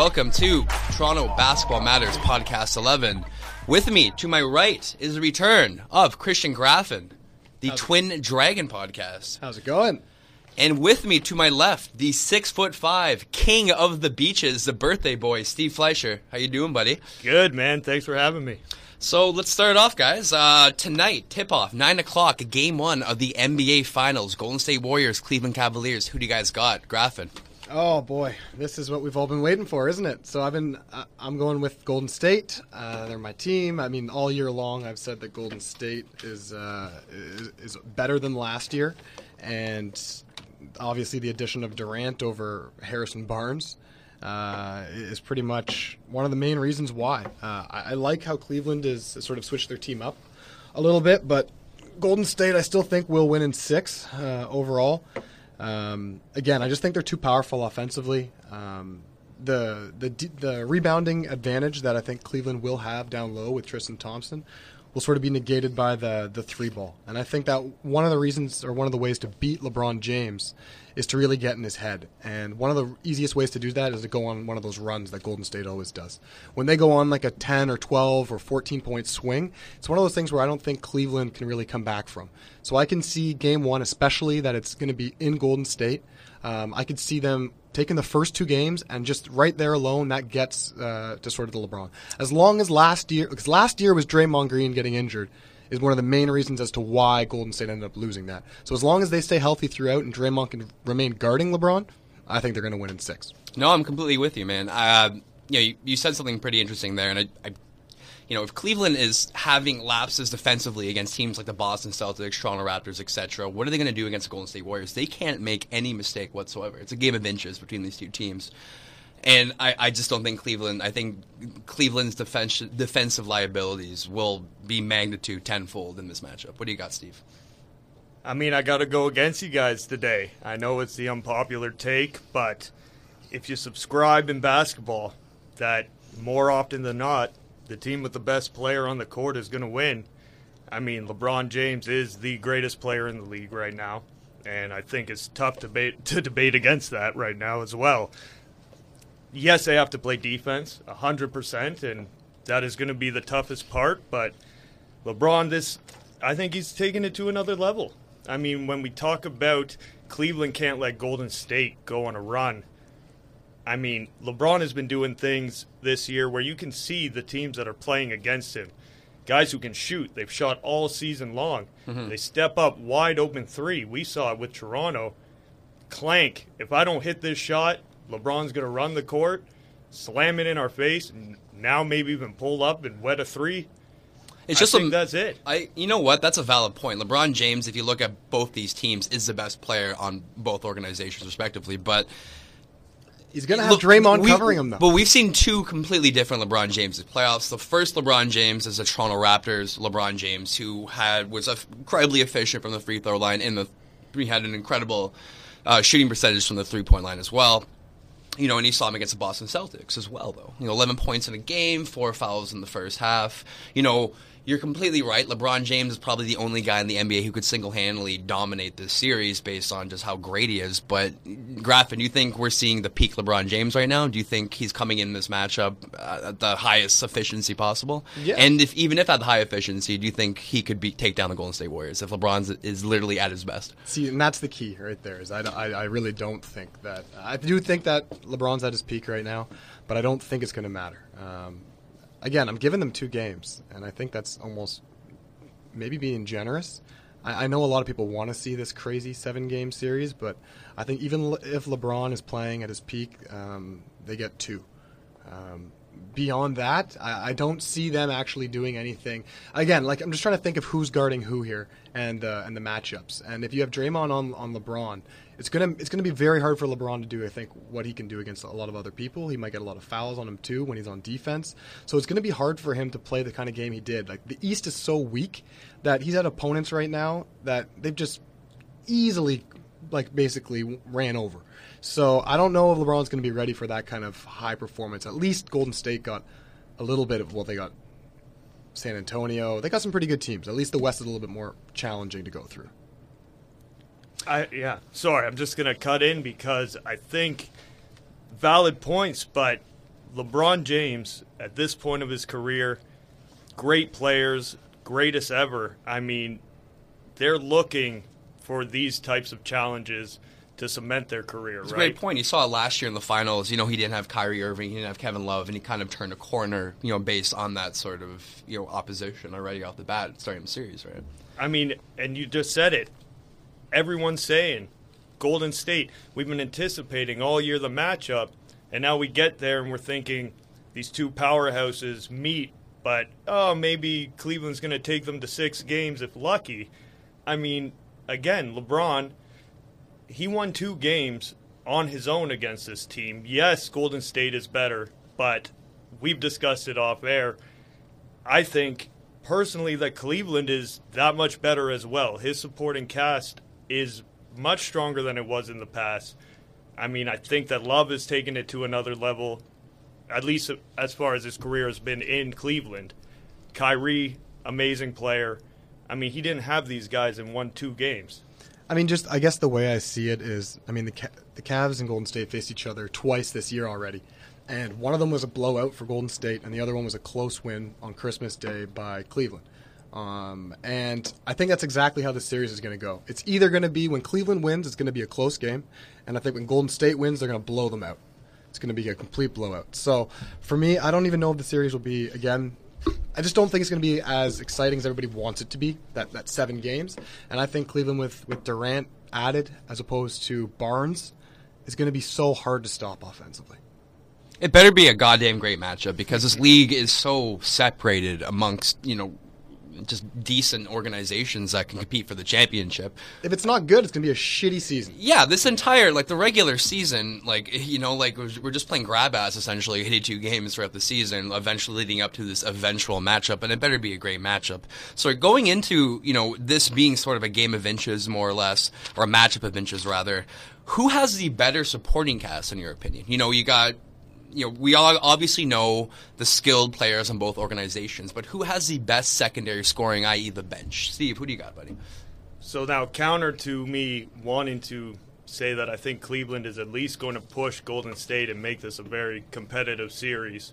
Welcome to Toronto Basketball Matters Podcast 11. With me, to my right, is the return of Christian Graffin, the Twin Dragon Podcast. How's it going? And with me, to my left, the six foot five king of the beaches, the birthday boy, Steve Fleischer. How you doing, buddy? Good, man. Thanks for having me. So let's start off, guys. Uh, tonight, tip off, 9 o'clock, game one of the NBA Finals. Golden State Warriors, Cleveland Cavaliers. Who do you guys got? Graffin. Oh boy, this is what we've all been waiting for, isn't it? So I've been, uh, I'm going with Golden State. Uh, they're my team. I mean, all year long, I've said that Golden State is uh, is, is better than last year, and obviously the addition of Durant over Harrison Barnes uh, is pretty much one of the main reasons why. Uh, I, I like how Cleveland has sort of switched their team up a little bit, but Golden State, I still think will win in six uh, overall. Um, again, I just think they're too powerful offensively. Um, the the the rebounding advantage that I think Cleveland will have down low with Tristan Thompson will sort of be negated by the the three ball. And I think that one of the reasons or one of the ways to beat LeBron James is to really get in his head. And one of the easiest ways to do that is to go on one of those runs that Golden State always does. When they go on like a 10 or 12 or 14 point swing, it's one of those things where I don't think Cleveland can really come back from. So I can see game one, especially that it's going to be in Golden State. Um, I could see them taking the first two games and just right there alone that gets uh, to sort of the LeBron. As long as last year, because last year was Draymond Green getting injured, is one of the main reasons as to why Golden State ended up losing that. So as long as they stay healthy throughout and Draymond can remain guarding LeBron, I think they're going to win in six. No, I'm completely with you, man. Uh, you know, you, you said something pretty interesting there, and I, I, you know, if Cleveland is having lapses defensively against teams like the Boston Celtics, Toronto Raptors, etc., what are they going to do against the Golden State Warriors? They can't make any mistake whatsoever. It's a game of inches between these two teams. And I, I just don't think Cleveland. I think Cleveland's defense, defensive liabilities will be magnitude tenfold in this matchup. What do you got, Steve? I mean, I got to go against you guys today. I know it's the unpopular take, but if you subscribe in basketball, that more often than not, the team with the best player on the court is going to win. I mean, LeBron James is the greatest player in the league right now, and I think it's tough to debate, to debate against that right now as well. Yes, they have to play defense 100%, and that is going to be the toughest part, but LeBron, this, I think he's taking it to another level. I mean, when we talk about Cleveland can't let Golden State go on a run, I mean, LeBron has been doing things this year where you can see the teams that are playing against him. Guys who can shoot. They've shot all season long. Mm-hmm. They step up wide open three. We saw it with Toronto. Clank. If I don't hit this shot, LeBron's going to run the court, slam it in our face, and now maybe even pull up and wet a three. It's I just think a, that's it. I, you know what? That's a valid point. LeBron James, if you look at both these teams, is the best player on both organizations, respectively. But He's going to have Look, Draymond we- covering him though. But we've seen two completely different LeBron James playoffs. The first LeBron James is the Toronto Raptors LeBron James, who had was incredibly efficient from the free throw line, and the he had an incredible uh, shooting percentage from the three point line as well. You know, and he saw him against the Boston Celtics as well, though. You know, 11 points in a game, four fouls in the first half. You know, you're completely right. LeBron James is probably the only guy in the NBA who could single handedly dominate this series based on just how great he is. But, Graffin, do you think we're seeing the peak LeBron James right now? Do you think he's coming in this matchup uh, at the highest efficiency possible? Yeah. And if even if at the high efficiency, do you think he could be, take down the Golden State Warriors if LeBron is literally at his best? See, and that's the key right there. Is I, I, I really don't think that I do think that LeBron's at his peak right now, but I don't think it's going to matter. Um, again, I'm giving them two games, and I think that's almost maybe being generous. I, I know a lot of people want to see this crazy seven game series, but I think even if LeBron is playing at his peak, um, they get two. Um, beyond that, I, I don't see them actually doing anything. Again, like I'm just trying to think of who's guarding who here and uh, and the matchups. And if you have Draymond on on LeBron, it's gonna it's gonna be very hard for LeBron to do. I think what he can do against a lot of other people. He might get a lot of fouls on him too when he's on defense. So it's gonna be hard for him to play the kind of game he did. Like the East is so weak that he's had opponents right now that they've just easily like basically ran over. So I don't know if LeBron's going to be ready for that kind of high performance. At least Golden State got a little bit of well, they got San Antonio. They got some pretty good teams. At least the West is a little bit more challenging to go through. I yeah. Sorry, I'm just gonna cut in because I think valid points, but LeBron James at this point of his career, great players, greatest ever. I mean, they're looking for these types of challenges to cement their career, It's a great point. You saw it last year in the finals. You know, he didn't have Kyrie Irving, he didn't have Kevin Love, and he kind of turned a corner, you know, based on that sort of, you know, opposition already off the bat starting the series, right? I mean, and you just said it. Everyone's saying Golden State. We've been anticipating all year the matchup, and now we get there and we're thinking these two powerhouses meet, but oh, maybe Cleveland's going to take them to six games if lucky. I mean, again, LeBron, he won two games on his own against this team. Yes, Golden State is better, but we've discussed it off air. I think personally that Cleveland is that much better as well. His supporting cast is much stronger than it was in the past. I mean, I think that Love has taken it to another level, at least as far as his career has been in Cleveland. Kyrie, amazing player. I mean, he didn't have these guys in one, two games. I mean, just I guess the way I see it is, I mean, the the Cavs and Golden State faced each other twice this year already, and one of them was a blowout for Golden State, and the other one was a close win on Christmas Day by Cleveland. Um, and I think that's exactly how the series is going to go. It's either going to be when Cleveland wins, it's going to be a close game, and I think when Golden State wins, they're going to blow them out. It's going to be a complete blowout. So for me, I don't even know if the series will be again. I just don't think it's going to be as exciting as everybody wants it to be. That that seven games, and I think Cleveland with with Durant added as opposed to Barnes is going to be so hard to stop offensively. It better be a goddamn great matchup because this league is so separated amongst, you know, just decent organizations that can compete for the championship. If it's not good, it's going to be a shitty season. Yeah, this entire like the regular season, like you know, like we're we're just playing grab ass essentially, 82 games throughout the season, eventually leading up to this eventual matchup, and it better be a great matchup. So going into you know this being sort of a game of inches, more or less, or a matchup of inches rather, who has the better supporting cast in your opinion? You know, you got you know, we all obviously know the skilled players on both organizations, but who has the best secondary scoring, i.e., the bench? Steve, who do you got, buddy? So now, counter to me wanting to say that I think Cleveland is at least going to push Golden State and make this a very competitive series,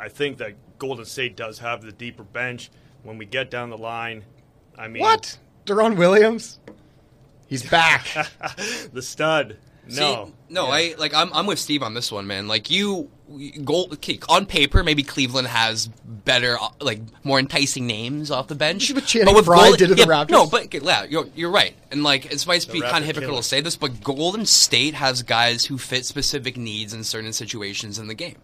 I think that Golden State does have the deeper bench. When we get down the line, I mean, What? Deron Williams? He's back. the stud. No, See, no, I like I'm I'm with Steve on this one, man. Like you, goal okay, on paper, maybe Cleveland has better, uh, like more enticing names off the bench. See what Channing Frye did to the yeah, Raptors? No, but okay, yeah, you're, you're right. And like it might be kind of hypocritical to say this, but Golden State has guys who fit specific needs in certain situations in the game.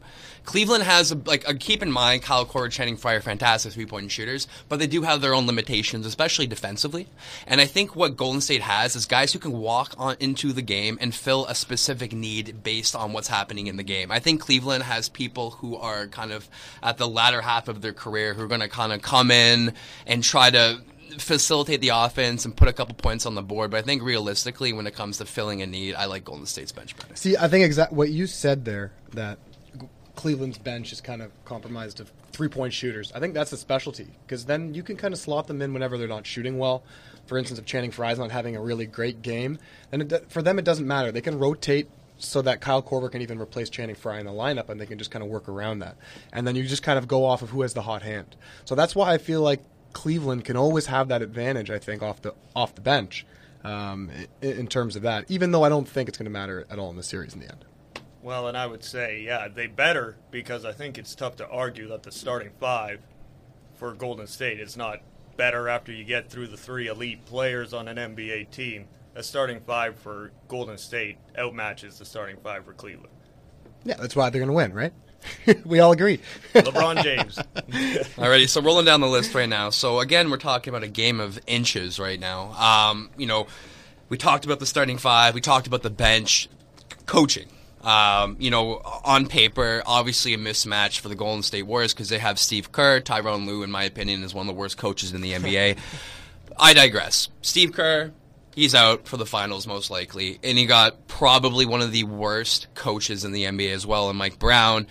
Cleveland has a, like a, keep in mind Kyle Korver, Channing Frye fantastic three point shooters, but they do have their own limitations, especially defensively. And I think what Golden State has is guys who can walk on into the game and fill a specific need based on what's happening in the game. I think Cleveland has people who are kind of at the latter half of their career who are going to kind of come in and try to facilitate the offense and put a couple points on the board. But I think realistically, when it comes to filling a need, I like Golden State's bench better. See, I think exactly what you said there that Cleveland's bench is kind of compromised of three point shooters. I think that's a specialty because then you can kind of slot them in whenever they're not shooting well. For instance, if Channing Frye's not having a really great game, then it, for them it doesn't matter. They can rotate so that Kyle Korver can even replace Channing Frye in the lineup, and they can just kind of work around that. And then you just kind of go off of who has the hot hand. So that's why I feel like Cleveland can always have that advantage. I think off the off the bench. Um, in terms of that, even though I don't think it's going to matter at all in the series in the end. Well, and I would say, yeah, they better because I think it's tough to argue that the starting five for Golden State is not better after you get through the three elite players on an NBA team. A starting five for Golden State outmatches the starting five for Cleveland. Yeah, that's why they're going to win, right? we all agree. LeBron James. Alrighty, so rolling down the list right now. So again, we're talking about a game of inches right now. Um, you know, we talked about the starting five. We talked about the bench, coaching. Um, you know, on paper, obviously a mismatch for the Golden State Warriors because they have Steve Kerr. Tyronn Lue, in my opinion, is one of the worst coaches in the NBA. I digress. Steve Kerr, he's out for the finals most likely, and he got probably one of the worst coaches in the NBA as well, and Mike Brown.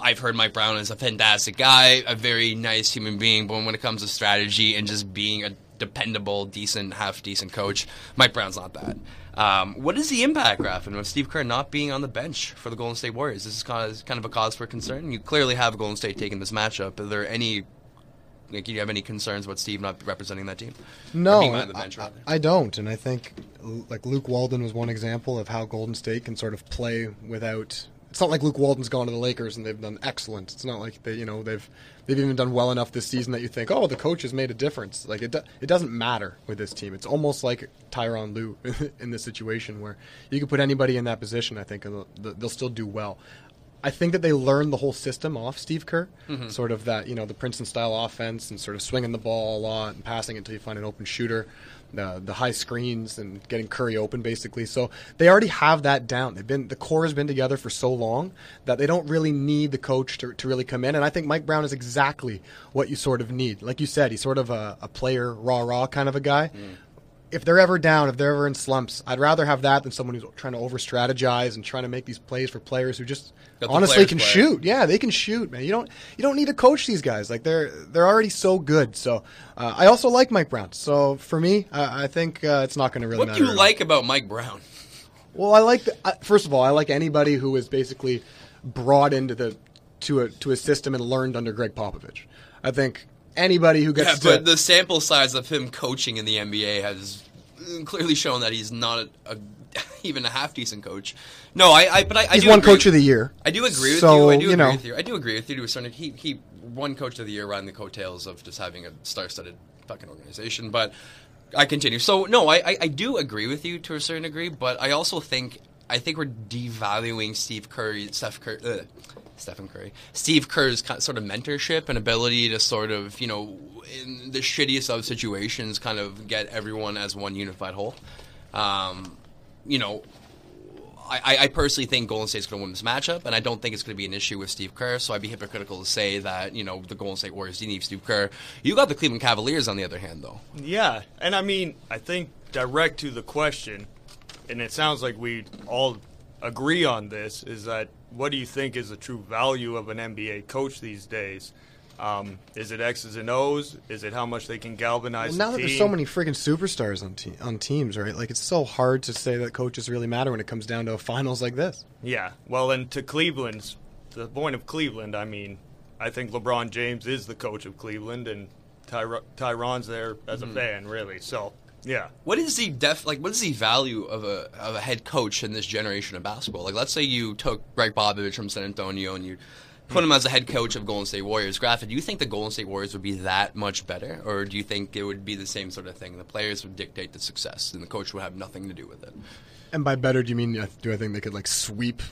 I've heard Mike Brown is a fantastic guy, a very nice human being, but when it comes to strategy and just being a dependable, decent, half decent coach, Mike Brown's not that. Um, what is the impact, Graffin, of Steve Kerr not being on the bench for the Golden State Warriors? This is kind of, kind of a cause for concern. You clearly have Golden State taking this matchup. Are there any like, do you have any concerns about Steve not representing that team? No, being the I, bench, rather? I don't, and I think like Luke Walton was one example of how Golden State can sort of play without. It's not like Luke Walton's gone to the Lakers and they've done excellent. It's not like they, you know, they've they've even done well enough this season that you think, oh, the coach has made a difference. Like it, do, it doesn't matter with this team. It's almost like Tyronn Lue in this situation where you could put anybody in that position. I think and they'll, they'll still do well. I think that they learned the whole system off Steve Kerr, Mm-hmm. sort of that you know the Princeton style offense and sort of swinging the ball a lot and passing it until you find an open shooter, the the high screens and getting Curry open basically. So they already have that down. They've been the core has been together for so long that they don't really need the coach to, to really come in. And I think Mike Brown is exactly what you sort of need. Like you said, he's sort of a, a player raw raw kind of a guy if they're ever down, if they're ever in slumps, I'd rather have that than someone who's trying to over strategize and trying to make these plays for players who just honestly can play. shoot. Yeah, they can shoot, man. You don't you don't need to coach these guys. Like they're they're already so good. So uh, I also like Mike Brown. So for me, I I think uh, it's not going to really matter. What do you like about Mike Brown? Well, I like the, uh, first of all, I like anybody who is basically brought into the to a to a system and learned under Gregg Popovich. I think anybody who Yeah, gets to but the sample size of him coaching in the NBA has clearly shown that he's not a, even a half decent coach. No, I, I but I, I he's do one agree- coach of the year. I do agree with So, you. I do you agree know. with you. I do agree with you to a certain. He he won coach of the year riding the coattails of just having a star-studded fucking organization. But I continue. So no, I, I I do agree with you to a certain degree. But I also think I think we're devaluing Steve Curry, Steph Curry. Ugh. Stephen Curry, Steve Kerr's sort of mentorship and ability to sort of, you know, in the shittiest of situations, kind of get everyone as one unified whole. Um, you know, I, I- personally think Golden State's going to win this matchup, and I don't think it's going to be an issue with Steve Kerr. So I'd be hypocritical to say that you know the Golden State Warriors do need Steve Kerr. You got the Cleveland Cavaliers on the other hand, though. Yeah, and I mean, I think direct to the question, and it sounds like we all agree on this, is that what do you think is the true value of an NBA coach these days? Um, is it X's and O's? Is it how much they can galvanize Well, now the that team? there's so many freaking superstars on te- on teams, right? Like it's so hard to say that coaches really matter when it comes down to a finals like this. Yeah, well, and to Cleveland's, the point of Cleveland, I mean, I think LeBron James is the coach of Cleveland, and Tyro- Tyronn's there as Mm-hmm. a fan, really. So, yeah. What is the def like? What is the value of a of a head coach in this generation of basketball? Like, let's say you took Gregg Popovich from San Antonio and you put him as the head coach of Golden State Warriors. Graffin, do you think the Golden State Warriors would be that much better, or do you think it would be the same sort of thing? The players would dictate the success, and the coach would have nothing to do with it. And by better, do you mean uh, do I think they could like sweep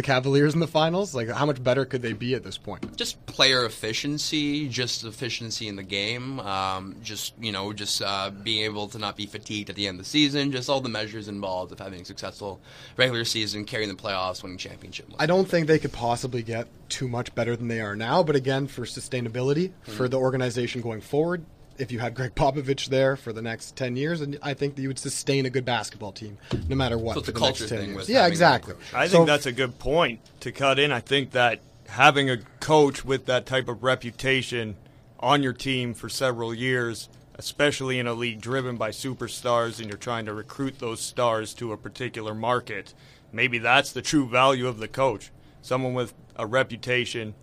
the Cavaliers in the finals? Like how much better could they be at this point? just player efficiency, just efficiency in the game, um, just you know, just uh, being able to not be fatigued at the end of the season, just all the measures involved of having a successful regular season, carrying the playoffs, winning championship. I don't think they could possibly get too much better than they are now. But again, for sustainability for the organization going forward, if you had Gregg Popovich there for the next ten years, and I think that you would sustain a good basketball team no matter what. So it's a the culture next 10 thing with yeah, exactly. that I So- think that's a good point to cut in. I think that having a coach with that type of reputation on your team for several years, especially in a league driven by superstars and you're trying to recruit those stars to a particular market, maybe that's the true value of the coach. Someone with a reputation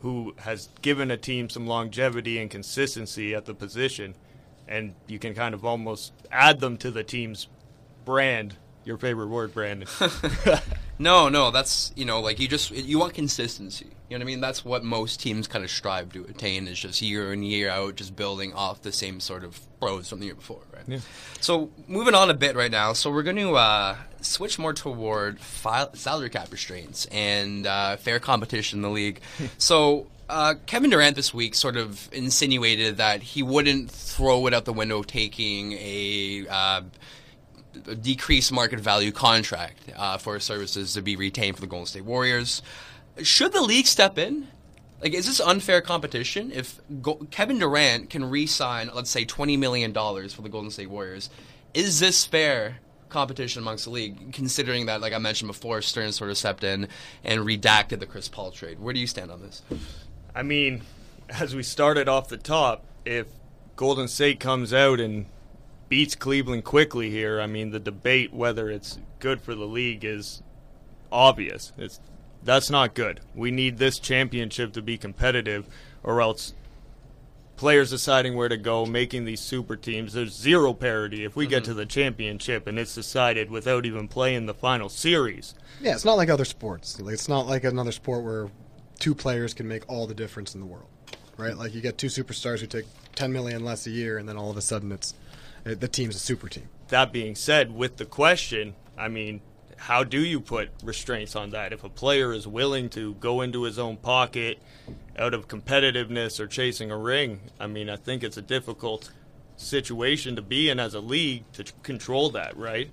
who has given a team some longevity and consistency at the position, and you can kind of almost add them to the team's brand. Your favorite word, Brandon. No, no, that's you know, like you just you want consistency. You know what I mean? That's what most teams kind of strive to attain is just year in year out, just building off the same sort of pros from the year before, right? Yeah. So moving on a bit right now, so we're going to uh, switch more toward salary cap restraints and uh, fair competition in the league. so. Uh, Kevin Durant this week sort of insinuated that he wouldn't throw it out the window taking a uh, a decreased market value contract uh, for services to be retained for the Golden State Warriors. Should the league step in? Like, is this unfair competition? If Go- Kevin Durant can re-sign, let's say, twenty million dollars for the Golden State Warriors, is this fair competition amongst the league? Considering that, like I mentioned before, Stern sort of stepped in and redacted the Chris Paul trade. Where do you stand on this? I mean, as we started off the top, if Golden State comes out and beats Cleveland quickly here, I mean, the debate whether it's good for the league is obvious. It's that's not good. We need this championship to be competitive, or else players deciding where to go, making these super teams. There's zero parity if we get mm-hmm. to the championship and it's decided without even playing the final series. Yeah, it's not like other sports. It's not like another sport where two players can make all the difference in the world, right? Like you get two superstars who take 10 million less a year, and then all of a sudden it's it, Uh, the team's a super team. that being said, with the question, I mean, how do you put restraints on that? If a player is willing to go into his own pocket out of competitiveness or chasing a ring, I mean, I think it's a difficult situation to be in as a league to control that, right?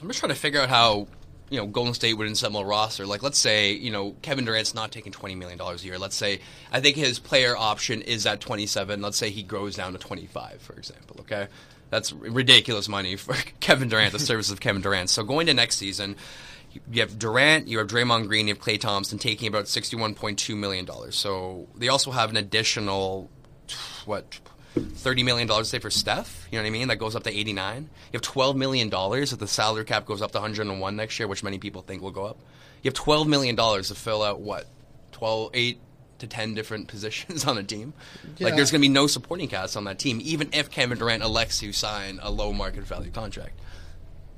I'm just trying to figure out how you know Golden State would assemble a roster. Like, let's say you know Kevin Durant's not taking 20 million dollars a year. Let's say I think his player option is at 27. Let's say he goes down to 25, for example. Okay, that's ridiculous money for Kevin Durant. The service of Kevin Durant. So going to next season. You have Durant, you have Draymond Green, you have Klay Thompson taking about sixty-one point two million dollars. So they also have an additional, what, thirty million dollars say for Steph. You know what I mean? That goes up to eighty nine. You have twelve million dollars if the salary cap goes up to one hundred and one next year, which many people think will go up. You have twelve million dollars to fill out what 12, 8 to ten different positions on a team. Like there's going to be no supporting cast on that team, even if Kevin Durant elects to sign a low market value contract.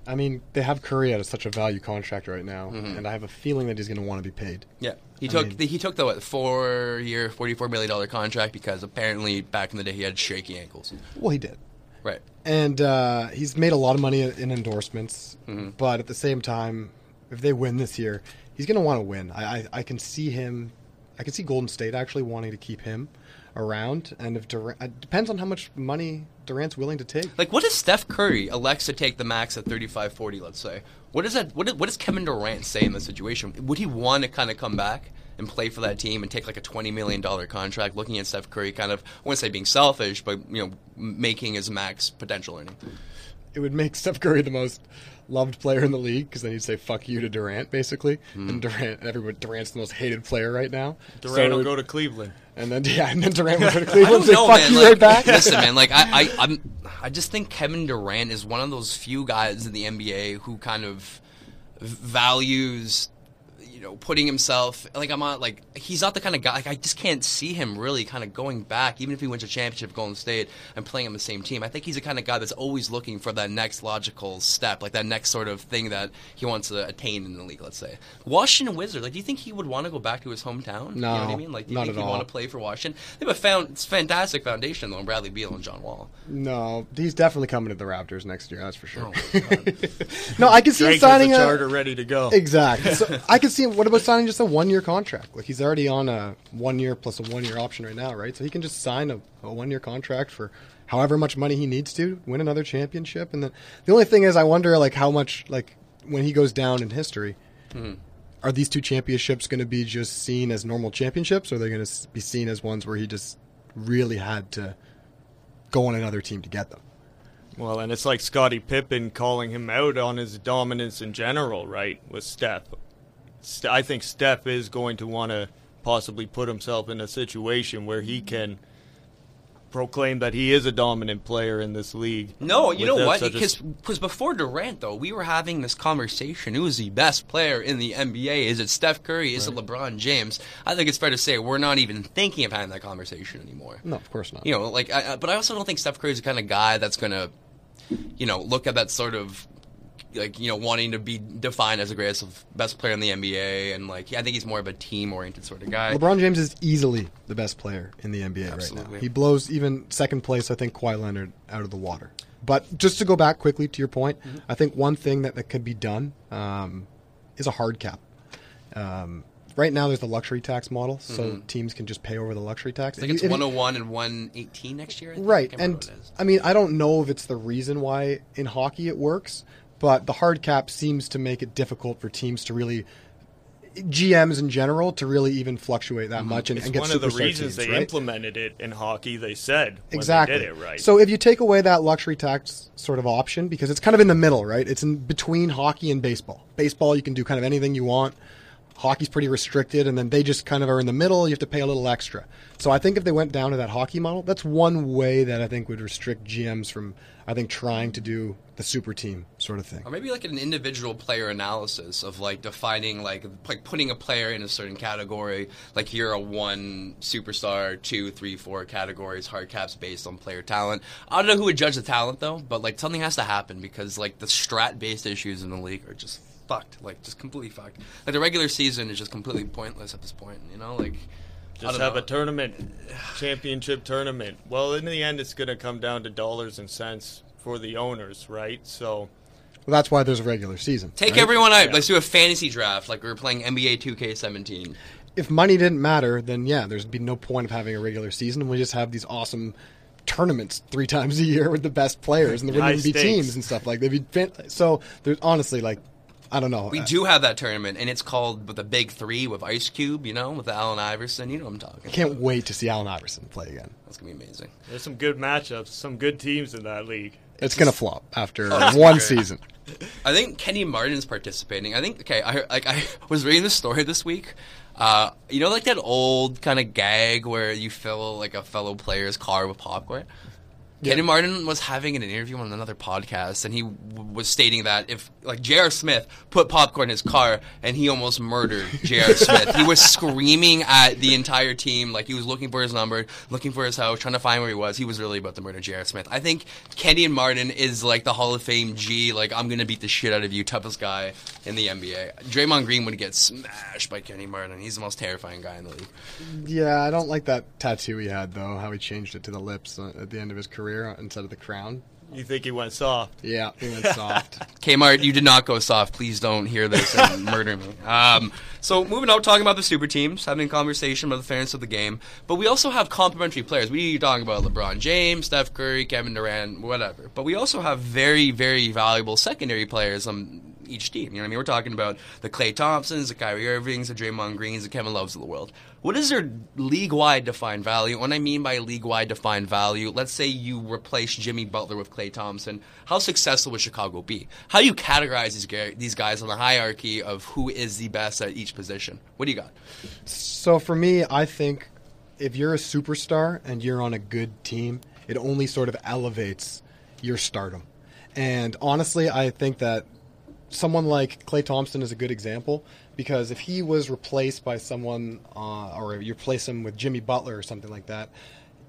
I mean, they have Curry at such a value contract right now, Mm-hmm. and I have a feeling that he's going to want to be paid. Yeah, he I took mean- the, he took the what, four year, forty four million dollar contract because apparently back in the day he had shaky ankles. Well, he did. Right. and uh, he's made a lot of money in endorsements. Mm-hmm. But at the same time, if they win this year, he's going to want to win. I, I, I can see him. I can see Golden State actually wanting to keep him around. And if Durant, it depends on how much money Durant's willing to take. Like, what if Steph Curry elects to take the max at 35 40, let's say? What does that? What, is, what does Kevin Durant say in this situation? Would he want to kind of come back and play for that team and take like a 20 million dollar contract, looking at Steph Curry, kind of I wouldn't say being selfish, but you know, making his max potential earning? It would make Steph Curry the most loved player in the league because then he'd say "fuck you" to Durant, basically. Mm-hmm. And Durant, everybody, Durant's the most hated player right now. Durant So it will would- go to Cleveland. and then yeah, and then Durant would go to Cleveland and say know, "fuck man. you" like, right back. Listen, man. Like I, I, I'm, I just think Kevin Durant is one of those few guys in the NBA who kind of values, you know, putting himself. Like I'm not like he's not the kind of guy. Like I just can't see him really kind of going back, even if he wins a championship with Golden State and playing on the same team. I think he's the kind of guy that's always looking for that next logical step, like that next sort of thing that he wants to attain in the league. Let's say Washington Wizards. Like, do you think he would want to go back to his hometown? you know what I mean. Like, do you not think at he'd want to play for Washington? They have a found, it's fantastic foundation though, in Bradley Beal and John Wall. No, he's definitely coming to the Raptors next year. That's for sure. Oh, no, I can see him Drake has signing the a charter ready to go. exactly. So I can see him. What about signing just a one-year contract? Like he's already on a one-year plus a one-year option right now, right? So he can just sign a, a one-year contract for however much money he needs to win another championship. And then the only thing is, I wonder like how much like when he goes down in history. Hmm. Are these two championships going to be just seen as normal championships, or are they going to be seen as ones where he just really had to go on another team to get them? Well, and it's like Scottie Pippen calling him out on his dominance in general, right? With Steph. St- I think Steph is going to want to possibly put himself in a situation where he mm-hmm. can proclaim that he is a dominant player in this league. No, you know what? Because because before Durant, though, we were having this conversation. Who is the best player in the NBA? Is it Steph Curry? Is it LeBron James? I think it's fair to say we're not even thinking of having that conversation anymore. No, of course not. You know, like, I, I- but I also don't think Steph Curry's the kind of guy that's gonna, you know, look at that sort of like you know wanting to be defined as the greatest of best player in the NBA, and like I think he's more of a team oriented sort of guy. LeBron James is easily the best player in the NBA right now. He blows even second place, I think, Kawhi Leonard out of the water. But just to go back quickly to your point, I think one thing that, that could be done um, is a hard cap. Um, right now, there's the luxury tax model, so teams can just pay over the luxury tax. I think it's If you- 101 and 118 next year. I think. Right, I and what it is. I mean, I don't know if it's the reason why in hockey it works, but the hard cap seems to make it difficult for teams to really, GMs in general, to really even fluctuate that mm-hmm. much and, It's and get one of the superstar reasons teams, they right? implemented it in hockey. They said when exactly they did it right. So if you take away that luxury tax sort of option, because it's kind of in the middle, right? It's in between hockey and baseball. Baseball, you can do kind of anything you want. Hockey's pretty restricted, and then they just kind of are in the middle. You have to pay a little extra. So I think if they went down to that hockey model, that's one way that I think would restrict GMs from, I think, trying to do the super team sort of thing. Or maybe like an individual player analysis of like defining like like putting a player in a certain category. Like you're a one superstar, two, three, four categories, hard caps based on player talent. I don't know who would judge the talent though, but like something has to happen because like the strat based issues in the league are just fucked. Like just completely fucked. Like the regular season is just completely pointless at this point. You know, like Just have know. a tournament, championship tournament. Well, in the end, it's going to come down to dollars and cents for the owners, right? So Well, that's why there's a regular season. Take right? everyone out. Yeah. Let's do a fantasy draft like we are playing NBA 2K17. If money didn't matter, then yeah, there'd be no point of having a regular season. We just have these awesome tournaments three times a year with the best players, and there wouldn't even be teams and stuff like. They'd be so. There's honestly like, I don't know. We do have that tournament, and it's called the Big Three with Ice Cube. You know, with Allen Iverson. You know what I'm talking. I can't wait to see Allen Iverson play again. That's gonna be amazing. there's some good matchups, some good teams in that league. It's gonna flop after it's one great. season. I think Kenyon Martin's participating. I think okay. I like I was reading the story this week. Uh, you know, like that old kind of gag where you fill like a fellow player's car with popcorn. Kenyon Martin was having an interview on another podcast, and he w- was stating that if, like, J.R. Smith put popcorn in his car, and he almost murdered J.R. Smith. He was screaming at the entire team, like he was looking for his number, looking for his house, trying to find where he was. He was really about to murder J.R. Smith. I think Kenyon Martin is like the Hall of Fame G, like I'm gonna beat the shit out of you, toughest guy in the NBA. Draymond Green would get smashed by Kenyon Martin. He's the most terrifying guy in the league. Yeah, I don't like that tattoo he had though. How he changed it to the lips uh, at the end of his career instead of the crown. You think he went soft? Yeah, he went soft. Kmart, you did not go soft. Please don't hear this and murder me. Um, so moving on, talking about the super teams, having a conversation about the fairness of the game, but we also have complementary players. We talking about LeBron James, Steph Curry, Kevin Durant, whatever. But we also have very, very valuable secondary players on each team. You know what I mean? We're talking about the Klay Thompsons, the Kyrie Irvings, the Draymond Greens, the Kevin Loves of the world. What is their league-wide defined value? What I mean by league-wide defined value, let's say you replace Jimmy Butler with Klay Thompson. How successful would Chicago be? How do you categorize these guys on the hierarchy of who is the best at each position? What do you got? So for me, I think if you're a superstar and you're on a good team, it only sort of elevates your stardom. And honestly, I think that someone like Klay Thompson is a good example because if he was replaced by someone, uh, or you replace him with Jimmy Butler or something like that,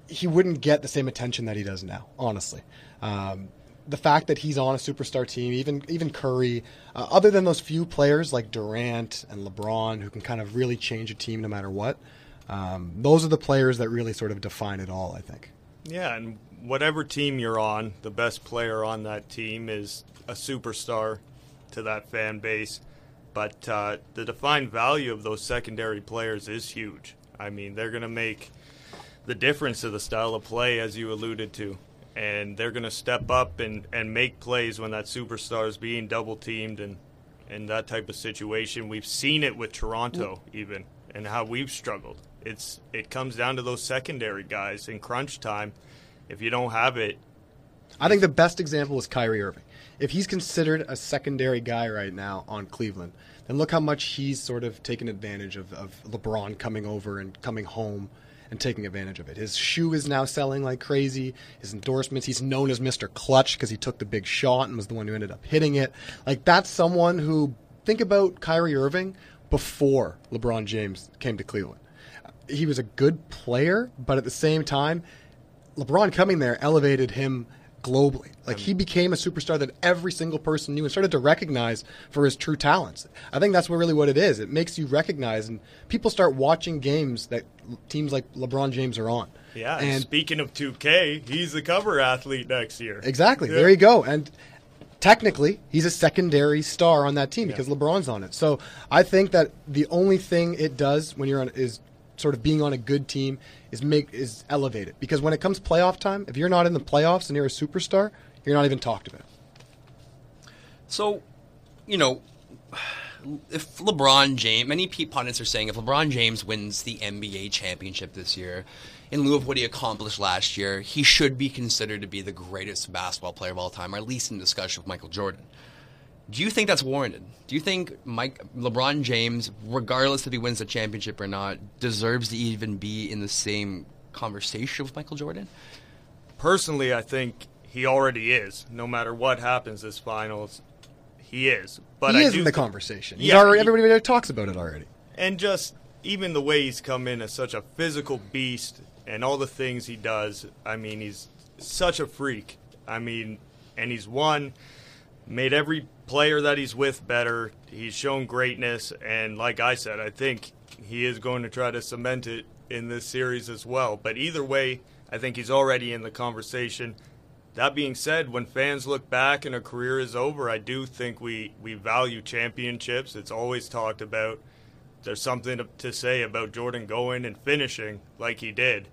he wouldn't get the same attention that he does now. Honestly, um, the fact that he's on a superstar team, even even Curry, uh, other than those few players like Durant and LeBron who can kind of really change a team no matter what, um, those are the players that really sort of define it all. I think. Yeah, and whatever team you're on, the best player on that team is a superstar to that fan base. But uh, the defined value of those secondary players is huge. I mean, they're going to make the difference to the style of play, as you alluded to. And they're going to step up and, and make plays when that superstar is being double teamed and, and that type of situation. We've seen it with Toronto, even, and how we've struggled. It's It comes down to those secondary guys in crunch time. If you don't have it, I think the best example is Kyrie Irving. If he's considered a secondary guy right now on Cleveland, then look how much he's sort of taken advantage of, of LeBron coming over and coming home and taking advantage of it. His shoe is now selling like crazy. His endorsements, he's known as Mr. Clutch because he took the big shot and was the one who ended up hitting it. Like, that's someone who, think about Kyrie Irving before LeBron James came to Cleveland. He was a good player, but at the same time, LeBron coming there elevated him globally. Like he became a superstar that every single person knew and started to recognize for his true talents. I think that's what really what it is. It makes you recognize and people start watching games that teams like LeBron James are on. Yeah, and speaking of 2K, he's the cover athlete next year. Exactly. Yeah. There you go. And technically, he's a secondary star on that team because LeBron's on it. So I think that the only thing it does when you're on is sort of being on a good team is make is elevate it. Because when it comes playoff time, if you're not in the playoffs and you're a superstar, you're not even talked about. So, you know, if LeBron James, many pundits are saying if LeBron James wins the NBA championship this year, in lieu of what he accomplished last year, he should be considered to be the greatest basketball player of all time, or at least in discussion with Michael Jordan. Do you think that's warranted? Do you think Mike LeBron James, regardless if he wins the championship or not, deserves to even be in the same conversation with Michael Jordan? Personally, I think he already is. No matter what happens this finals, he is. But he I is do in the thi- conversation. He's Yeah, already, he- everybody talks about it already. and just even the way he's come in as such a physical beast and all the things he does i mean he's such a freak i mean and he's won made every player that he's with better he's shown greatness and like i said i think he is going to try to cement it in this series as well but either way i think he's already in the conversation that being said, when fans look back and a career is over, I do think we, we value championships. It's always talked about. There's something to, to say about Jordan going and finishing like he did.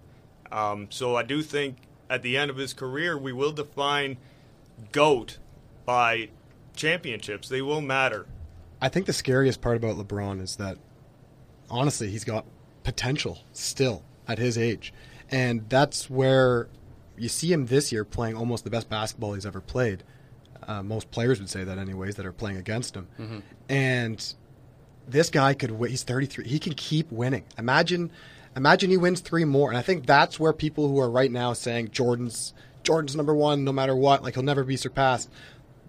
Um, so I do think at the end of his career, we will define GOAT by championships. They will matter. I think the scariest part about LeBron is that honestly, he's got potential still at his age. And that's where you see him this year playing almost the best basketball he's ever played. Uh, most players would say that, anyways, that are playing against him. And this guy could win. He's 33. He can keep winning. Imagine, imagine he wins three more. And I think that's where people who are right now saying Jordan's Jordan's number one, no matter what, like he'll never be surpassed.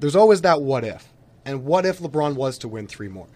There's always that what if. And what if LeBron was to win three more?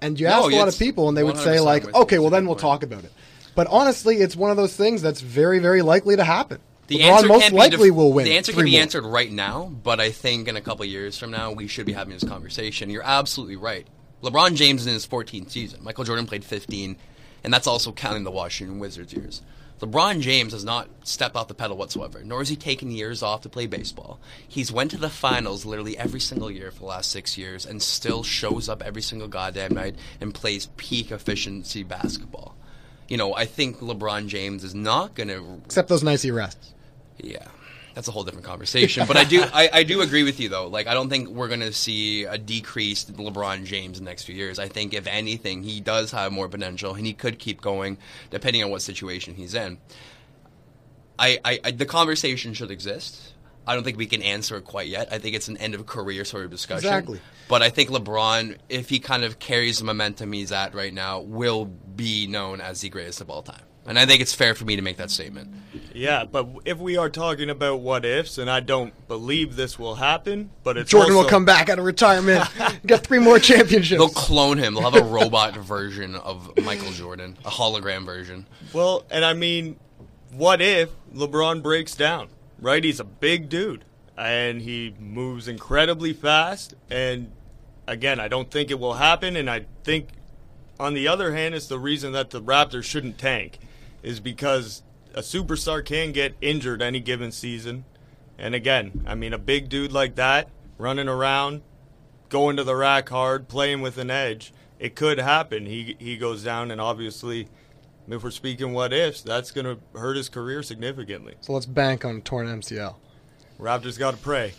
And you No, ask a lot of people, and they would say like, okay, well then we'll point. talk about it. But honestly, it's one of those things that's very, very likely to happen. The LeBron answer most likely def- will win. The answer can be more. answered right now, but I think in a couple years from now, we should be having this conversation. You're absolutely right. LeBron James is in his 14th season. Michael Jordan played 15, and that's also counting the Washington Wizards years. LeBron James has not stepped off the pedal whatsoever, nor has he taken years off to play baseball. He's went to the finals literally every single year for the last six years, and still shows up every single goddamn night and plays peak efficiency basketball. You know, I think LeBron James is not going to Except those nice rests. yeah, that's a whole different conversation. But I do, I, I do agree with you though. Like, I don't think we're going to see a decreased LeBron James in the next few years. I think if anything, he does have more potential, and he could keep going depending on what situation he's in. I, I, I the conversation should exist. I don't think we can answer it quite yet. I think it's an end of career sort of discussion. Exactly. But I think LeBron, if he kind of carries the momentum he's at right now, will be known as the greatest of all time. And I think it's fair for me to make that statement. Yeah, but if we are talking about what ifs, and I don't believe this will happen, but it's Jordan will come back out of retirement, get three more championships. They'll clone him. They'll have a robot version of Michael Jordan, a hologram version. Well, and I mean, what if LeBron breaks down? Right? He's a big dude and he moves incredibly fast. And again, I don't think it will happen. And I think, on the other hand, it's the reason that the Raptors shouldn't tank is because a superstar can get injured any given season. And again, I mean, a big dude like that running around, going to the rack hard, playing with an edge, it could happen. He he goes down, and obviously, if we're speaking what ifs, that's going to hurt his career significantly. so let's bank on torn MCL. Raptors got to pray.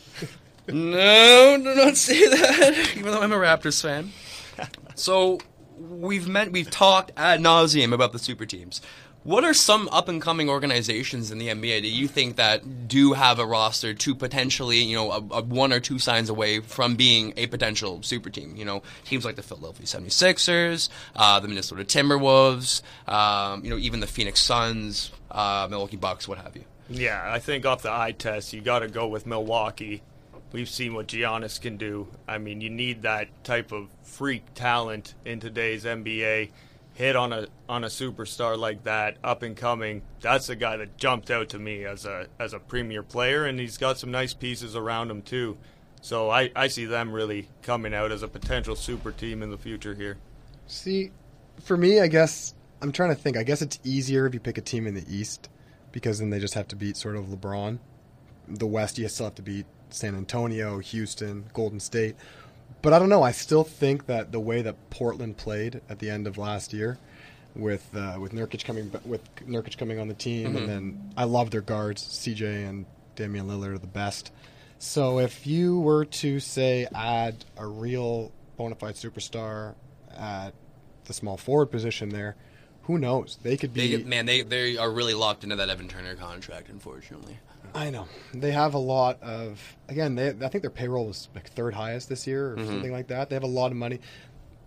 No, do not say that. Even though I'm a Raptors fan. So we've met, we've talked ad nauseum about the super teams. What are some up and coming organizations in the NBA that you think that do have a roster to potentially, you know, a, a one or two signs away from being a potential super team? You know, teams like the Philadelphia 76ers, uh, the Minnesota Timberwolves, um, you know, even the Phoenix Suns, uh, Milwaukee Bucks, what have you. Yeah, I think off the eye test, you got to go with Milwaukee. We've seen what Giannis can do. I mean, you need that type of freak talent in today's NBA. Hit on a on a superstar like that, up and coming, that's the guy that jumped out to me as a as a premier player, and he's got some nice pieces around him too. So I, I see them really coming out as a potential super team in the future here. See, for me, I guess I'm trying to think. I guess it's easier if you pick a team in the East because then they just have to beat sort of LeBron. The West, you still have to beat San Antonio, Houston, Golden State. But I don't know. I still think that the way that Portland played at the end of last year, with uh, with Nurkic coming with Nurkic coming on the team, and then I love their guards, CJ and Damian Lillard are the best. So if you were to say add a real bona fide superstar at the small forward position there, who knows? They could be. They, man, they they are really locked into that Evan Turner contract, unfortunately. I know they have a lot of. Again, they I think their payroll was like third highest this year or something like that. They have a lot of money,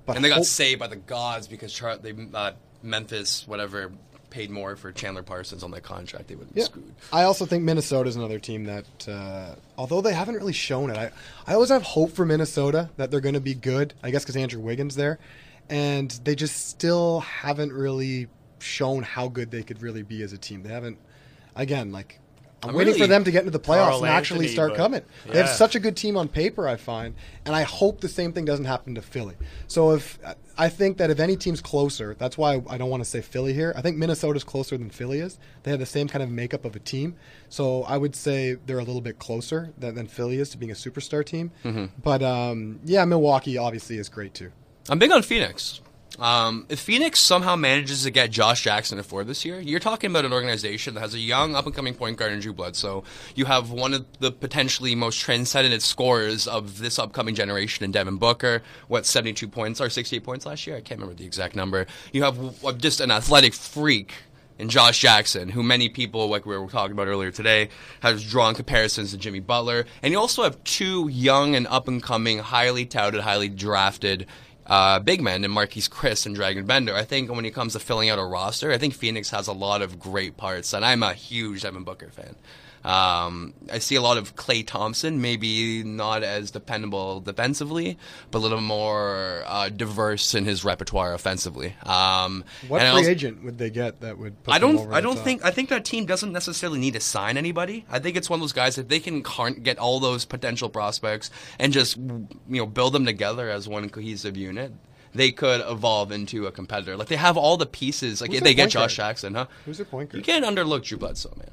but Mm-hmm. And they got hope- saved by the gods because Char- they uh, Memphis whatever paid more for Chandler Parsons on that contract. They would have been Yeah. screwed. I also think Minnesota is another team that, uh, although they haven't really shown it, I, I always have hope for Minnesota that they're going to be good. I guess because Andrew Wiggins there, and they just still haven't really shown how good they could really be as a team. They haven't. Again, like I'm, I'm waiting for them to get into the playoffs Karl and actually Anthony, start but- coming. They have such a good team on paper, I find, and I hope the same thing doesn't happen to Philly. So if I think that if any team's closer, that's why I don't want to say Philly here. I think Minnesota's closer than Philly is. They have the same kind of makeup of a team, so I would say they're a little bit closer than, than Philly is to being a superstar team. Mm-hmm. But um, yeah, Milwaukee obviously is great too. I'm big on Phoenix. Um, if Phoenix somehow manages to get Josh Jackson to four this year, you're talking about an organization that has a young, up and coming point guard in Drew Bledsoe. You have one of the potentially most transcendent scorers of this upcoming generation in Devin Booker. What 72 points or 68 points last year? I can't remember the exact number. You have just an athletic freak in Josh Jackson, who many people, like we were talking about earlier today, has drawn comparisons to Jimmy Butler. And you also have two young and up and coming, highly touted, highly drafted uh, big men in Marquese Chriss and Dragan Bender. I think when it comes to filling out a roster, I think Phoenix has a lot of great parts, and I'm a huge Devin Booker fan. Um, I see a lot of Klay Thompson, maybe not as dependable defensively, but a little more uh, diverse in his repertoire offensively. Um, What free also- agent would they get that would? Put I don't. I don't top? think. I think that team doesn't necessarily need to sign anybody. I think it's one of those guys that they can get all those potential prospects and just you know build them together as one cohesive unit. They could evolve into a competitor. Like they have all the pieces. Like Who's if they get Josh guard? Jackson, huh? Who's their point guard? You can't underlook Drew Bledsoe, man.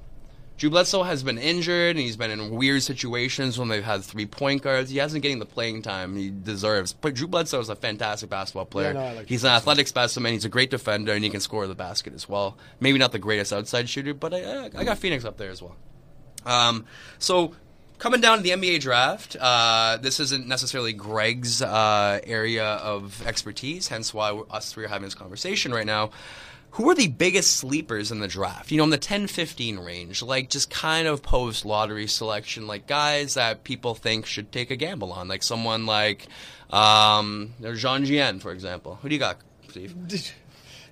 Drew Bledsoe has been injured and he's been in weird situations when they've had three point guards. He hasn't getting the playing time he deserves. But Drew Bledsoe is a fantastic basketball player. no, like he's an athletic specimen. He's a great defender and he can score the basket as well. Maybe not the greatest outside shooter, but I, I, I got Phoenix up there as well. Um, so coming down to the NBA draft, uh, this isn't necessarily Greg's uh, area of expertise, hence why us three are having this conversation right now. Who are the biggest sleepers in the draft? You know, in the 10 15 range, like just kind of post lottery selection, like guys that people think should take a gamble on, like someone like um, Jean Gien, for example. Who do you got, Steve?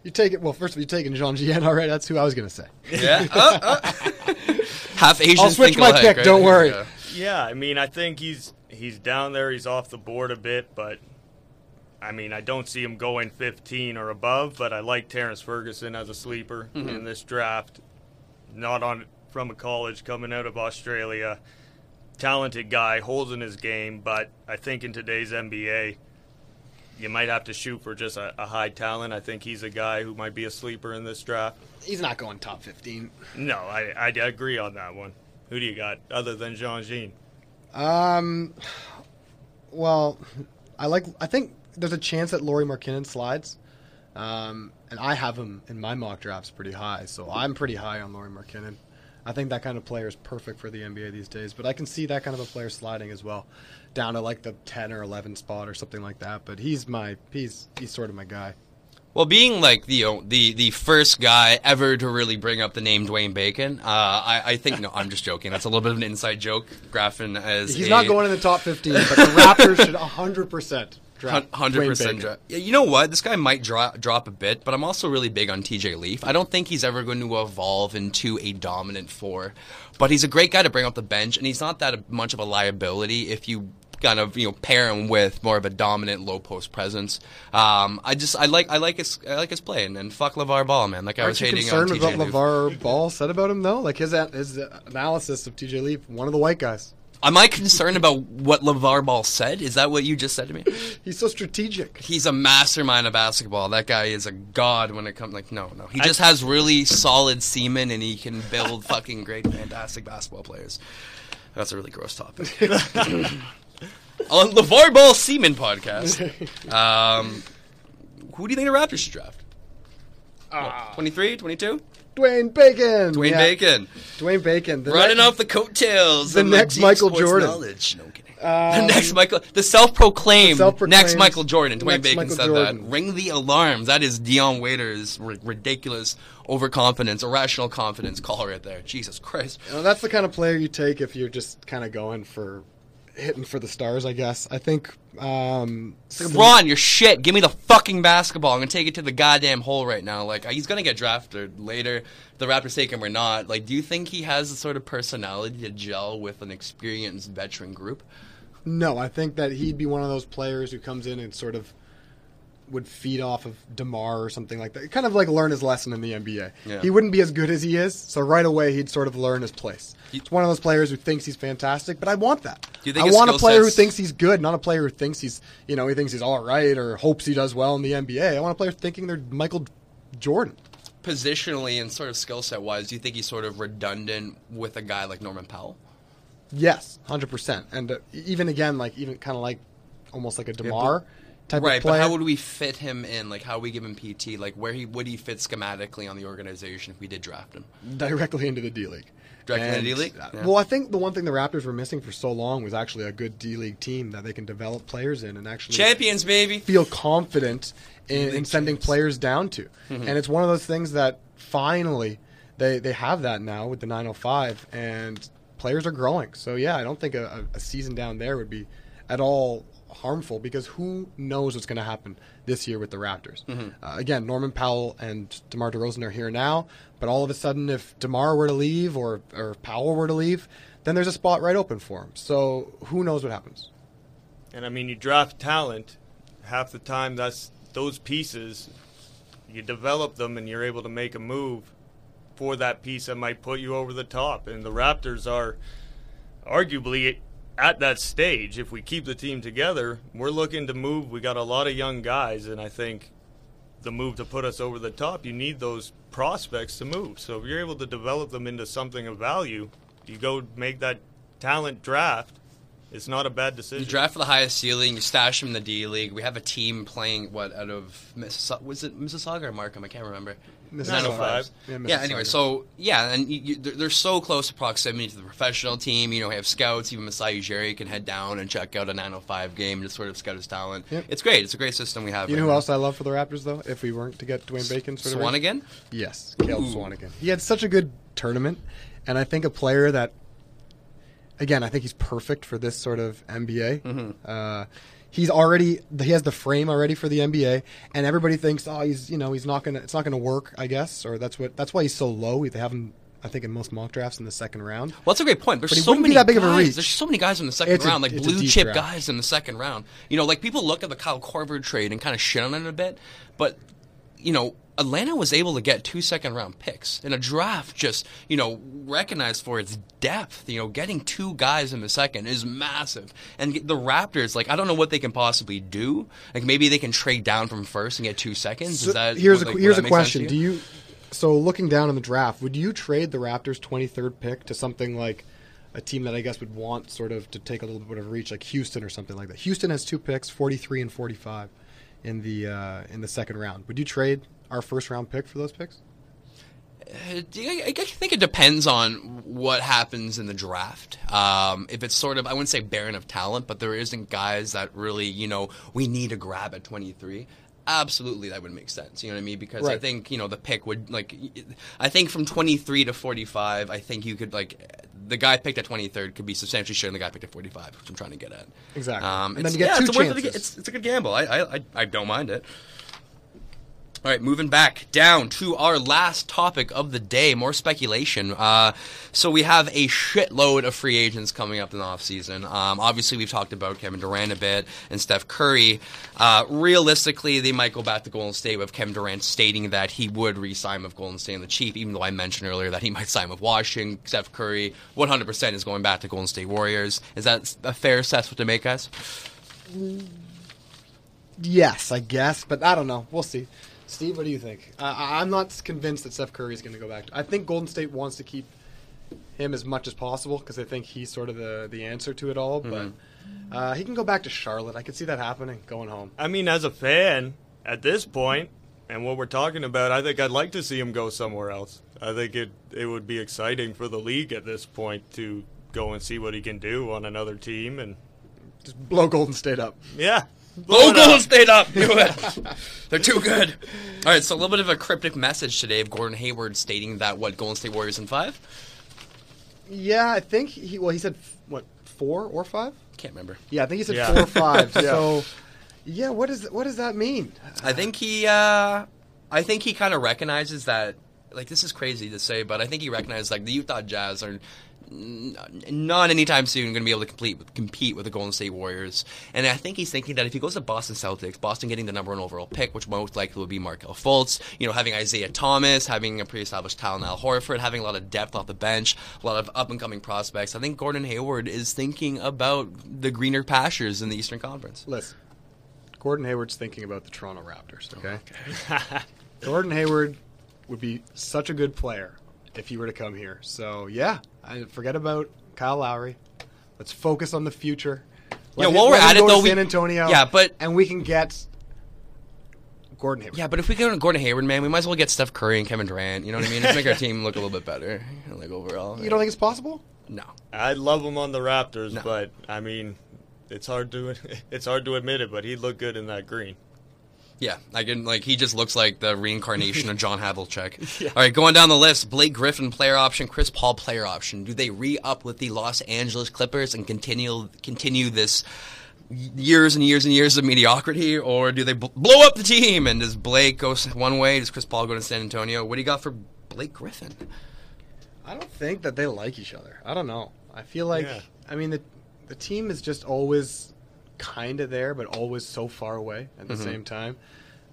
You take it. Well, first of all, you're taking Jean Gien already. That's who I was going to say. Yeah? Uh, uh. Half Asian. I'll switch think my alike, pick, right? don't worry. Yeah. Yeah, I mean, I think he's he's down there. He's off the board a bit, but I mean, I don't see him going 15 or above. But I like Terrence Ferguson as a sleeper in this draft. Not on from a college coming out of Australia, talented guy, holds in his game. But I think in today's NBA, you might have to shoot for just a, a high talent. I think he's a guy who might be a sleeper in this draft. He's not going top 15. No, I, I agree on that one. Who do you got other than Jean Jean? Um, well, I like. I think there's a chance that Lauri Markkanen slides, um, and I have him in my mock drafts pretty high. So I'm pretty high on Lauri Markkanen. I think that kind of player is perfect for the NBA these days. But I can see that kind of a player sliding as well, down to like the 10 or 11 spot or something like that. But he's my he's he's sort of my guy. Well, being like the the the first guy ever to really bring up the name Dwayne Bacon, uh, I, I think no, I'm just joking. That's a little bit of an inside joke. Graffin as He's a, not going in the top 15, but the Raptors should 100 percent Hundred percent. Yeah, you know what? This guy might drop drop a bit, but I'm also really big on TJ Leaf. I don't think he's ever going to evolve into a dominant four, but he's a great guy to bring up the bench, and he's not that much of a liability if you kind of you know pair him with more of a dominant low post presence. Um, I just I like I like his I like his play and, and fuck LaVar Ball man. Like I was Aren't you hating on concerned TJ with what. LaVar Ball said about him, though? Like his his analysis of TJ Leaf, one of the white guys. Am I concerned about what LaVar Ball said? Is that what you just said to me? He's so strategic. He's a mastermind of basketball. That guy is a god when it comes. Like no, no, he just has really solid semen and he can build fucking great, fantastic basketball players. That's a really gross topic. On LaVar Ball Semen podcast, um, who do you think the Raptors should draft? 23, 22? Dwayne Bacon. Dwayne Yeah. Bacon. Dwayne Bacon. The Running next- off the coattails. the of next deep Michael Jordan. Knowledge. No kidding. Um, the next Michael, the self-proclaimed, the self-proclaimed next Michael Jordan. Dwayne Bacon Michael said Jordan. that. Ring the alarms. That is Dion Waiters' r- ridiculous overconfidence, irrational confidence call right there. Jesus Christ. You know, that's the kind of player you take if you're just kind of going for hitting for the stars. I guess. I think. Um, LeBron, you're shit. Give me the fucking basketball. I'm gonna take it to the goddamn hole right now. Like he's gonna get drafted later. The Raptors take him or not. Like, do you think he has the sort of personality to gel with an experienced veteran group? No, I think that he'd be one of those players who comes in and sort of would feed off of Demar or something like that. Kind of like learn his lesson in the NBA. Yeah. He wouldn't be as good as he is, so right away he'd sort of learn his place. He's one of those players who thinks he's fantastic, but I want that. You I want a player who thinks he's good, not a player who thinks he's, you know, he thinks he's all right or hopes he does well in the NBA. I want a player thinking they're Michael Jordan. Positionally and sort of skill set wise, do you think he's sort of redundant with a guy like Norman Powell? Yes, hundred percent. And uh, even again, like even kind of like almost like a Demar type Right, of but how would we fit him in? Like, how would we give him PT? Like, where he would he fit schematically on the organization if we did draft him? directly into the D League. Directly into the D-League? uh, Yeah. Well, I think the one thing the Raptors were missing for so long was actually a good D League team that they can develop players in and actually Champions, baby. feel confident in, in sending players down to. Mhm. And it's one of those things that finally they they have that now with the 905 and players are growing. So yeah, I don't think a a season down there would be at all harmful because who knows what's going to happen this year with the Raptors. Mhm. Uh, again, Norman Powell and DeMar DeRozan are here now, but all of a sudden if DeMar were to leave or or Powell were to leave, then there's a spot right open for him. So who knows what happens. And I mean, you draft talent. Half the time, that's those pieces. You develop them, and you're able to make a move for that piece that might put you over the top. And the Raptors are arguably at that stage. If we keep the team together, we're looking to move. We got a lot of young guys, and I think the move to put us over the top, you need those prospects to move. So if you're able to develop them into something of value, you go make that talent draft. It's not a bad decision. You draft for the highest ceiling. You stash him in the D League. We have a team playing what out of Mississauga? Was it Mississauga or Markham? I can't remember. Mississauga. 905s. Yeah, Yeah. Anyway, so yeah, and you, you, they're, they're so close to proximity to the professional team. You know, we have scouts. Even Masai Ujiri can head down and check out a 905 game to sort of scout his talent. Yep. It's great. It's a great system we have. You know who now. else I love for the Raptors though? If we weren't to get Dwayne Bacon, sort of Swanigan? Yes, Caleb Ooh. Swanigan. He had such a good tournament, and I think a player that, again, I think he's perfect for this sort of NBA. Mhm. Uh, he's already he has the frame already for the NBA, and everybody thinks, oh, he's you know he's not gonna it's not gonna work, I guess, or that's what that's why he's so low. They have him, I think, in most mock drafts in the second round. Well, that's a great point. There's so many that big of a guys. reach. There's so many guys in the second It's a- round, like blue chip guys in the second round. You know, like people look at the Kyle Korver trade and kind of shit on it a bit, but you know, Atlanta was able to get two second round picks in a draft just you know recognized for its depth. You know, getting two guys in the second is massive, and the Raptors, like I don't know what they can possibly do. Like maybe they can trade down from first and get two seconds. So is that here's like, a here's a question. to Do you so looking down in the draft, would you trade the Raptors 23rd pick to something like a team that I guess would want sort of to take a little bit of a reach, like Houston or something like that? Houston has two picks, 43 and 45, in the uh, in the second round. Would you trade our first round pick for those picks? Uh, I I think it depends on what happens in the draft. Um, if it's sort of, I wouldn't say barren of talent, but there isn't guys that really, you know, we need to grab at 23. Absolutely, that would make sense. You know what I mean? Because I think you know the pick would like. I think from 23 to 45, I think you could like the guy picked at 23rd could be substantially sharing the guy picked at 45, which I'm trying to get at. Exactly. Um, And then it's- you get yeah, two it's a chances. It's, it's a good gamble. I I I don't mind it. All right, moving back down to our last topic of the day, more speculation. Uh, so we have a shitload of free agents coming up in the offseason. Um, obviously, we've talked about Kevin Durant a bit and Steph Curry. Uh, realistically, they might go back to Golden State with Kevin Durant stating that he would re-sign with Golden State and the Chief, even though I mentioned earlier that he might sign with Washington. Steph Curry, 100% is going back to Golden State Warriors. Is that a fair assessment to make, guys? Yes, I guess, but I don't know. We'll see. Steve, what do you think? Uh, I- I'm not convinced that Steph Curry is going to go back. I think Golden State wants to keep him as much as possible because they think he's sort of the, the answer to it all. But uh, he can go back to Charlotte. I could see that happening, going home. I mean, as a fan, at this point, and what we're talking about, I think I'd like to see him go somewhere else. I think it it would be exciting for the league at this point to go and see what he can do on another team, and Just blow Golden State up. yeah, Blow blow it Golden up. Up. Do it. They're too good. All right, so a little bit of a cryptic message today of Gordon Hayward stating that what Golden State Warriors in five. Yeah, I think he. Well, he said what four or five? Can't remember. Yeah, I think he said Yeah. four or five. So, yeah, what is what does that mean? I think he. Uh, I think he kind of recognizes that. Like this is crazy to say, but I think he recognizes like the Utah Jazz are n- not anytime soon going to be able to compete with, compete with the Golden State Warriors. And I think he's thinking that if he goes to Boston Celtics, Boston getting the number one overall pick, which most likely will be Markelle Fultz, you know, having Isaiah Thomas, having a pre-established talent Al Horford, having a lot of depth off the bench, a lot of up and coming prospects. I think Gordon Hayward is thinking about the greener pastures in the Eastern Conference. Listen, Gordon Hayward's thinking about the Toronto Raptors. Okay, Gordon Hayward would be such a good player if he were to come here. So yeah, I forget about Kyle Lowry. Let's focus on the future. Yeah, him- while we're at it, though, we- San Antonio. Yeah, but- and we can get Gordon Hayward. Yeah, but if we go to Gordon Hayward, man, we might as well get Steph Curry and Kevin Durant. You know what I mean? Just make our team look a little bit better, like overall. You don't think it's possible? No. I'd love him on the Raptors, No. but I mean, it's hard to it's hard to admit it, but he'd look good in that green. Yeah, I can like he just looks like the reincarnation of John Havlicek. All right, going down the list: Blake Griffin player option, Chris Paul player option. Do they re-up with the Los Angeles Clippers and continue continue this years and years and years of mediocrity, or do they bl- blow up the team? And does Blake go one way? Does Chris Paul go to San Antonio? What do you got for Blake Griffin? I don't think that they like each other. I don't know. I feel like Yeah. I mean the the team is just always kind of there, but always so far away at the Mm-hmm. same time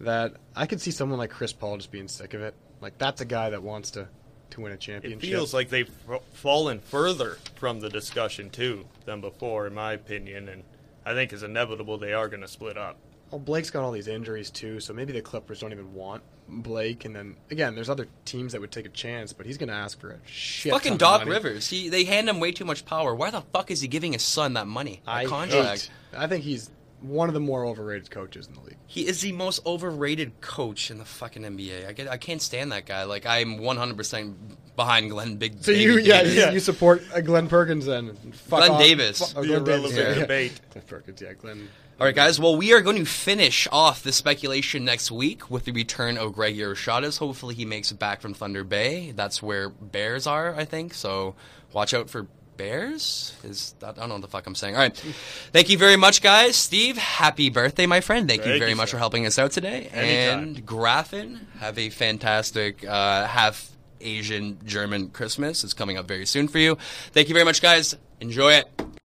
that I could see someone like Chris Paul just being sick of it. Like that's a guy that wants to to win a championship. It feels like they've f- fallen further from the discussion too than before, in my opinion, and I think it's inevitable they are going to split up. well, Blake's got all these injuries too, so maybe the Clippers don't even want Blake. And then again, there's other teams that would take a chance, but he's going to ask for a shit. ton Fucking Doc. Rivers. He they hand him way too much power. Why the fuck is he giving his son that money? That I contract. hate. I think he's one of the more overrated coaches in the league. He is the most overrated coach in the fucking NBA. I get, I can't stand that guy. Like I'm 100% behind Glenn Big. So you, Baby yeah, Davis. you, you support uh, Glenn Perkins then? Fuck Glenn off. Davis. Fu- oh, The Glen Davis, irrelevant yeah, yeah. debate. Glenn Perkins, yeah, Glenn. All right, guys. Well, we are going to finish off the speculation next week with the return of Greg Yeroshadas. Hopefully, he makes it back from Thunder Bay. That's where Bears are, I think. So watch out for Bears. Is that, I don't know what the fuck I'm saying. All right. Thank you very much, guys. Steve, happy birthday, my friend. Thank, you very you, much sir. for helping us out today. Anytime. And Graffin, have a fantastic uh, half Asian German Christmas. It's coming up very soon for you. Thank you very much, guys. Enjoy it.